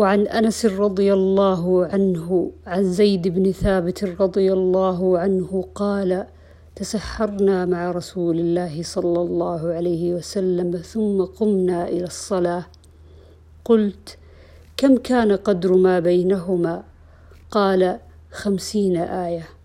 وعن أنس رضي الله عنه عن زيد بن ثابت رضي الله عنه قال تسحرنا مع رسول الله صلى الله عليه وسلم ثم قمنا إلى الصلاة. قلت كم كان قدر ما بينهما؟ قال خمسين آية.